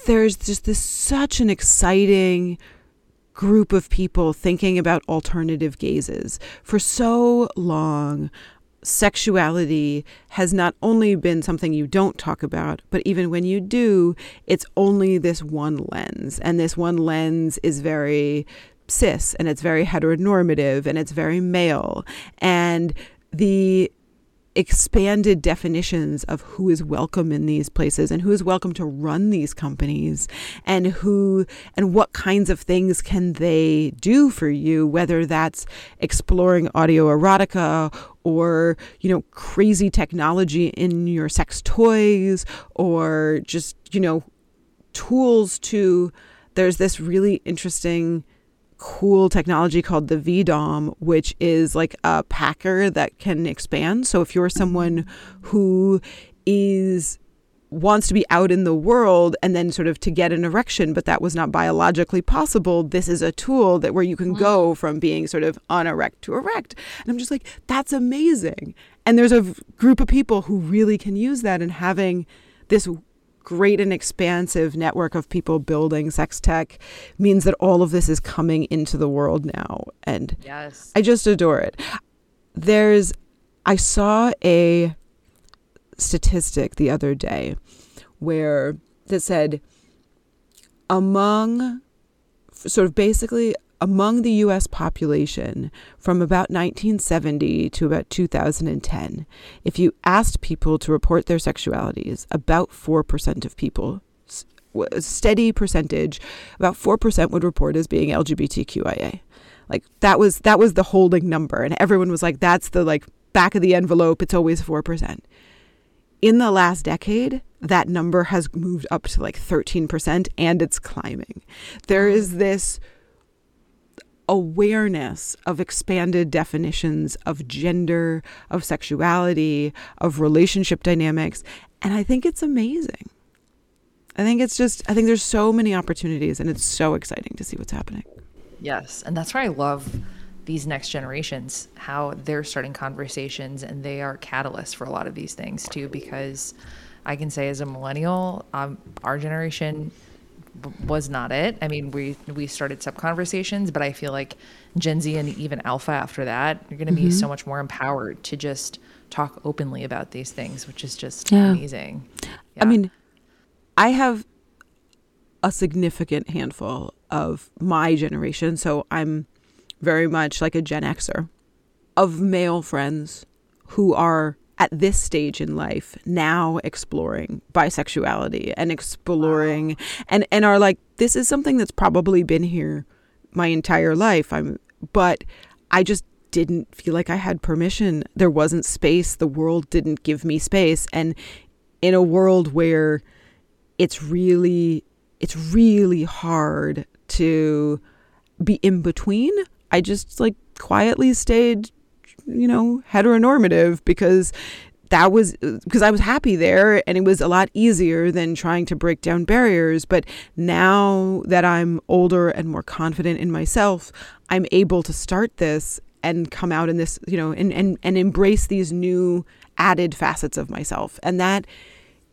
there's just this such an exciting group of people thinking about alternative gazes. For so long, sexuality has not only been something you don't talk about, but even when you do, it's only this one lens. And this one lens is very cis and it's very heteronormative and it's very male. And the expanded definitions of who is welcome in these places and who is welcome to run these companies and who and what kinds of things can they do for you whether that's exploring audio erotica or you know crazy technology in your sex toys or just you know tools to there's this really interesting cool technology called the VDOM, which is like a packer that can expand. So if you're someone who is wants to be out in the world and then sort of to get an erection but that was not biologically possible this is a tool that where you can go mm. from being sort of unerect to erect and i'm just like that's amazing and there's a group of people who really can use that and having this great and expansive network of people building sex tech means that all of this is coming into the world now. And yes. I just adore it. There's, I saw a statistic the other day where that said among sort of basically among the US population from about 1970 to about 2010, if you asked people to report their sexualities, about 4% of people, a steady percentage, about 4% would report as being LGBTQIA. Like that was that was the holding number and everyone was like that's the like back of the envelope, it's always 4%. In the last decade, that number has moved up to like 13% and it's climbing. There is this awareness of expanded definitions of gender, of sexuality, of relationship dynamics. And I think it's amazing. I think it's just, I think there's so many opportunities and it's so exciting to see what's happening. Yes. And that's why I love these next generations, how they're starting conversations and they are catalysts for a lot of these things too, because I can say as a millennial, um, our generation was not it. I mean, we we started sub conversations, but I feel like Gen Z and even Alpha after that, you're going to be mm-hmm. so much more empowered to just talk openly about these things, which is just yeah. amazing. Yeah. I mean, I have a significant handful of my generation, so I'm very much like a Gen Xer of male friends who are at this stage in life now exploring bisexuality and exploring wow. and and are like this is something that's probably been here my entire life. I'm but i just didn't feel like i had permission. There wasn't space. The world didn't give me space. And in a world where it's really it's really hard to be in between i just like quietly stayed you know, heteronormative because that was because I was happy there and it was a lot easier than trying to break down barriers. But now that I'm older and more confident in myself, I'm able to start this and come out in this, you know, and, and, and embrace these new added facets of myself. And that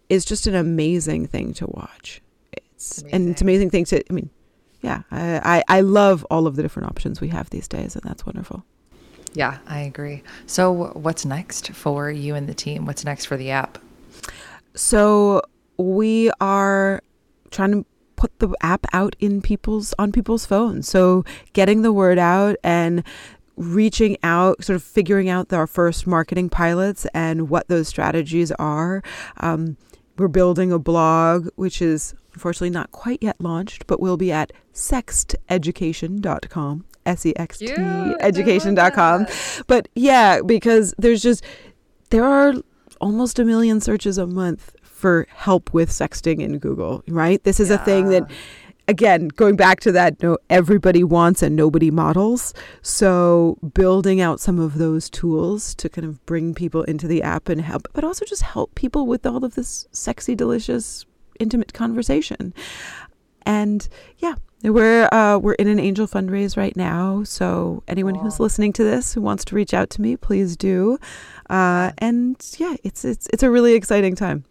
is just an amazing thing to watch. It's amazing. and it's amazing thing to I mean, yeah, I, I, I love all of the different options we have these days and that's wonderful. Yeah, I agree. So, what's next for you and the team? What's next for the app? So, we are trying to put the app out in people's on people's phones. So, getting the word out and reaching out, sort of figuring out our first marketing pilots and what those strategies are. Um, we're building a blog, which is unfortunately not quite yet launched, but will be at sexteducation.com. S E X T education.com. But yeah, because there's just, there are almost a million searches a month for help with sexting in Google, right? This is yeah. a thing that again, going back to that, no, everybody wants and nobody models. So building out some of those tools to kind of bring people into the app and help, but also just help people with all of this sexy, delicious, intimate conversation. And yeah, we're uh, we're in an angel fundraise right now. So anyone who's listening to this who wants to reach out to me, please do. Uh, and yeah, it's it's it's a really exciting time.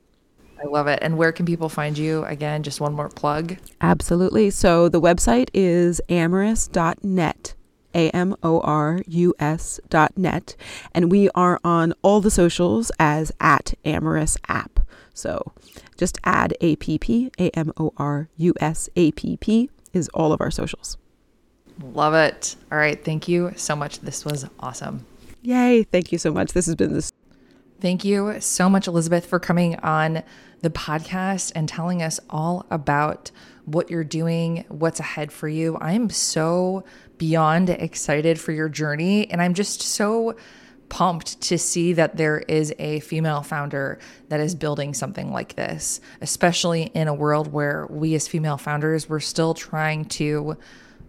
I love it. And where can people find you? Again, just one more plug. Absolutely. So the website is amorus.net. A M O R U S dot net. And we are on all the socials as at Amorus App. So just add APP, A M O R U S A P P is all of our socials. Love it. All right. Thank you so much. This was awesome. Yay. Thank you so much. This has been this. Thank you so much, Elizabeth, for coming on the podcast and telling us all about what you're doing, what's ahead for you. I am so beyond excited for your journey. And I'm just so pumped to see that there is a female founder that is building something like this, especially in a world where we as female founders, we're still trying to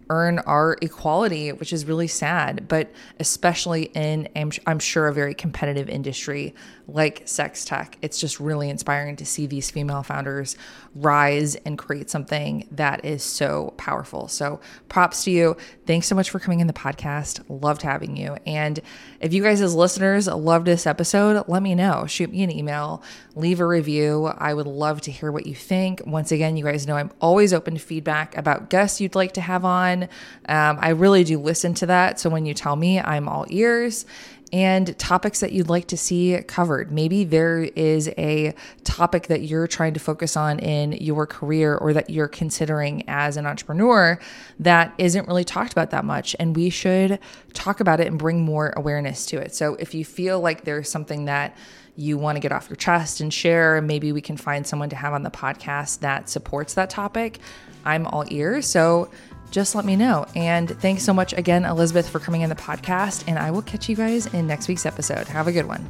earn our equality, which is really sad, but especially in, I'm, I'm, sure, a very competitive industry like sex tech. It's just really inspiring to see these female founders rise and create something that is so powerful. So, props to you. Thanks so much for coming in the podcast. Loved having you. And if you guys, as listeners, loved this episode, let me know. Shoot me an email, leave a review. I would love to hear what you think. Once again, you guys know I'm always open to feedback about guests you'd like to have on. Um, I really do listen to that. So, when you tell me, I'm all ears and topics that you'd like to see covered. Maybe there is a topic that you're trying to focus on in your career or that you're considering as an entrepreneur that isn't really talked about that much. And we should talk about it and bring more awareness to it. So if you feel like there's something that you want to get off your chest and share, maybe we can find someone to have on the podcast that supports that topic. I'm all ears. So just let me know. And thanks so much again, Elizabeth, for coming in the podcast. And I will catch you guys in next week's episode. Have a good one.